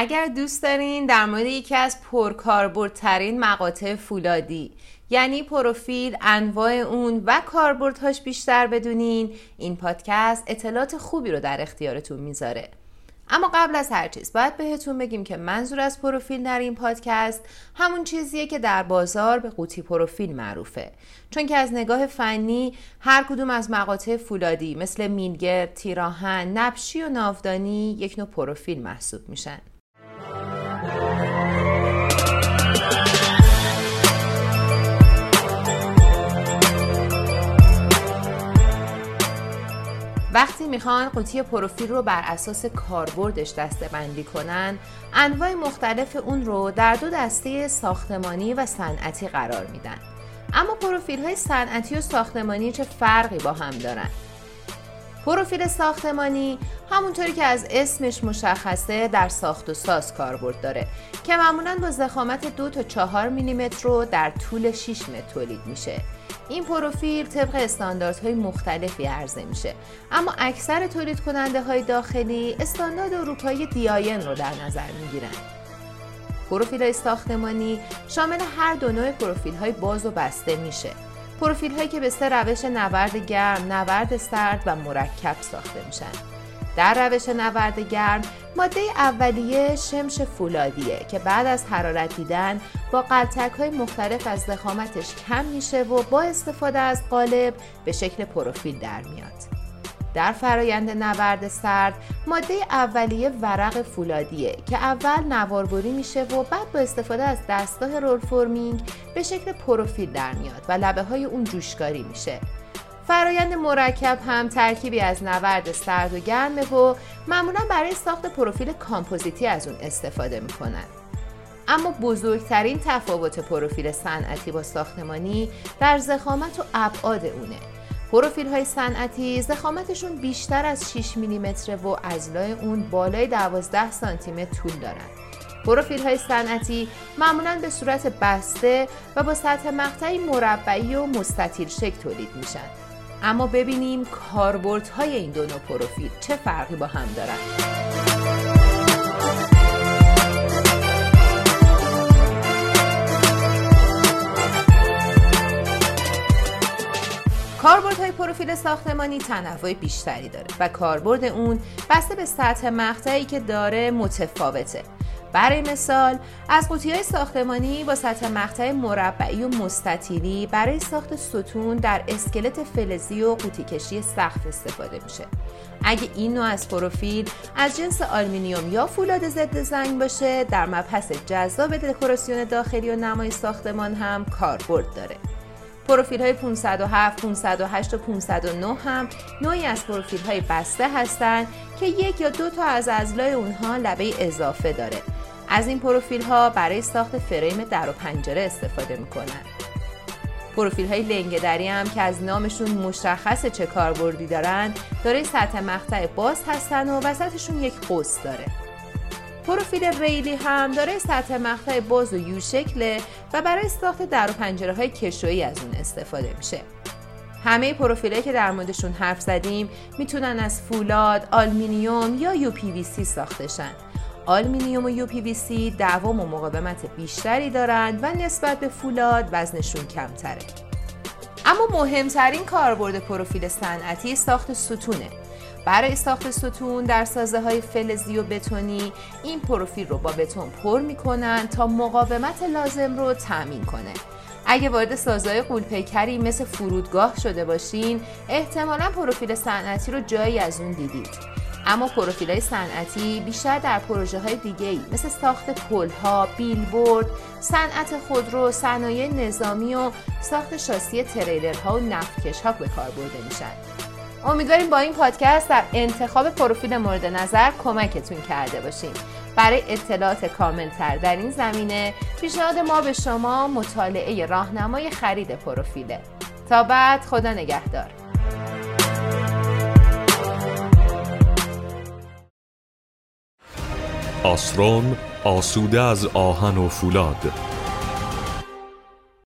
اگر دوست دارین در مورد یکی از پرکاربردترین مقاطع فولادی یعنی پروفیل انواع اون و کاربردهاش بیشتر بدونین این پادکست اطلاعات خوبی رو در اختیارتون می‌ذاره. اما قبل از هر چیز باید بهتون بگیم که منظور از پروفیل در این پادکست همون چیزیه که در بازار به قوطی پروفیل معروفه. چون که از نگاه فنی هر کدوم از مقاطع فولادی مثل میلگر، تیراهن، نبشی و ناودانی یک نوع پروفیل محسوب میشن. وقتی می‌خوان قوطی پروفیل رو بر اساس کاربردش دسته بندی کنن انواع مختلف اون رو در دو دسته ساختمانی و صنعتی قرار میدن. اما پروفیل های صنعتی و ساختمانی چه فرقی با هم دارن؟ پروفیل ساختمانی همونطوری که از اسمش مشخصه در ساخت و ساز کاربرد داره که معمولا با زخامت دو تا چهار میلیمتر رو در طول 6 متر تولید میشه. این پروفیل طبق استانداردهای مختلفی عرضه میشه. اما اکثر تولید کننده های داخلی استاندارد اروپایی دیاین رو در نظر می‌گیرن. پروفیل های ساختمانی شامل هر دو نوع پروفیل های باز و بسته میشه. پروفیل هایی که به سه روش نورد گرم، نورد سرد و مرکب ساخته میشن. در روش نورد گرم ماده اولیه شمش فولادیه که بعد از حرارت دیدن با غلتک های مختلف از ضخامتش کم میشه و با استفاده از قالب به شکل پروفیل در میاد. در فرایند نورد سرد ماده اولیه ورق فولادیه که اول نواربری میشه و بعد با استفاده از دستگاه roll forming به شکل پروفیل در میاد و لبه های اون جوشکاری میشه. فرایند مرکب هم ترکیبی از نورد سرد و گرمه و معمولا برای ساخت پروفیل کامپوزیتی از اون استفاده می‌کنن. اما بزرگترین تفاوت پروفیل صنعتی با ساختمانی در زخامت و ابعاد اونه. پروفیل های صنعتی زخامتشون بیشتر از 6 میلیمتر و ازلای اون بالای 12 سانتی متر طول دارن. پروفیل های صنعتی معمولا به صورت بسته و با سطح مقطعی مربعی و مستطیل شکل تولید میشن. اما ببینیم کاربردهای این دو نوع پروفیل چه فرقی با هم دارن. کاربردهای پروفیل ساختمانی تنوع بیشتری داره و کاربرد اون بسته به سطح مقطعی که داره متفاوته. برای مثال از قوطی های ساختمانی با سطح مقطع مربعی و مستطیلی برای ساخت ستون در اسکلت فلزی و قوطی کشی سقف استفاده میشه. اگه این نوع از پروفیل از جنس آلومینیوم یا فولاد ضد زنگ باشه در مبحث جذاب دکوراسیون داخلی و نمای ساختمان هم کاربرد داره. پروفیل های 507, 508 و 509 هم نوعی از پروفیل های بسته هستند که یک یا دو تا از ازلای اونها لبه اضافه داره. از این پروفیل ها برای ساخت فریم در و پنجره استفاده می‌کنن. پروفیل های لنگدری هم که از نامشون مشخص چه کاربردی دارن داره سطح مقطع باز هستن و وسطشون یک قوس داره. پروفیل ریلی هم داره سطح مقطع باز و یو شکله و برای ساخت در و پنجره های کشویی از اون استفاده میشه همه پروفیله که در موردشون حرف زدیم می‌تونن از فولاد، آلمینیوم یا یو پی وی سی ساخته شن. آلمینیوم و یو پی وی سی دوام و مقاومت بیشتری دارند و نسبت به فولاد وزنشون کمتره. اما مهمترین کاربرد پروفیل صنعتی ساخت ستونه برای ساخت ستون در سازه های فلزی و بتونی این پروفیل رو با بتون پر می‌کنن تا مقاومت لازم رو تأمین کنه اگه وارد سازهای قولپیکری مثل فرودگاه شده باشین احتمالا پروفیل صنعتی رو جایی از اون دیدید اما پروفیل های صنعتی بیشتر در پروژه های دیگه ای مثل ساخت پل ها، بیلبورد، صنعت خودرو، صنایع نظامی و ساخت شاسی تریلرها و نفتکش ها به کار برده میشن. امیدواریم با این پادکست در انتخاب پروفیل مورد نظر کمکتون کرده باشیم برای اطلاعات کاملتر در این زمینه پیشنهاد ما به شما مطالعه راهنمای خرید پروفیله. تا بعد خدا نگهدار. آسرون آسوده از آهن و فولاد.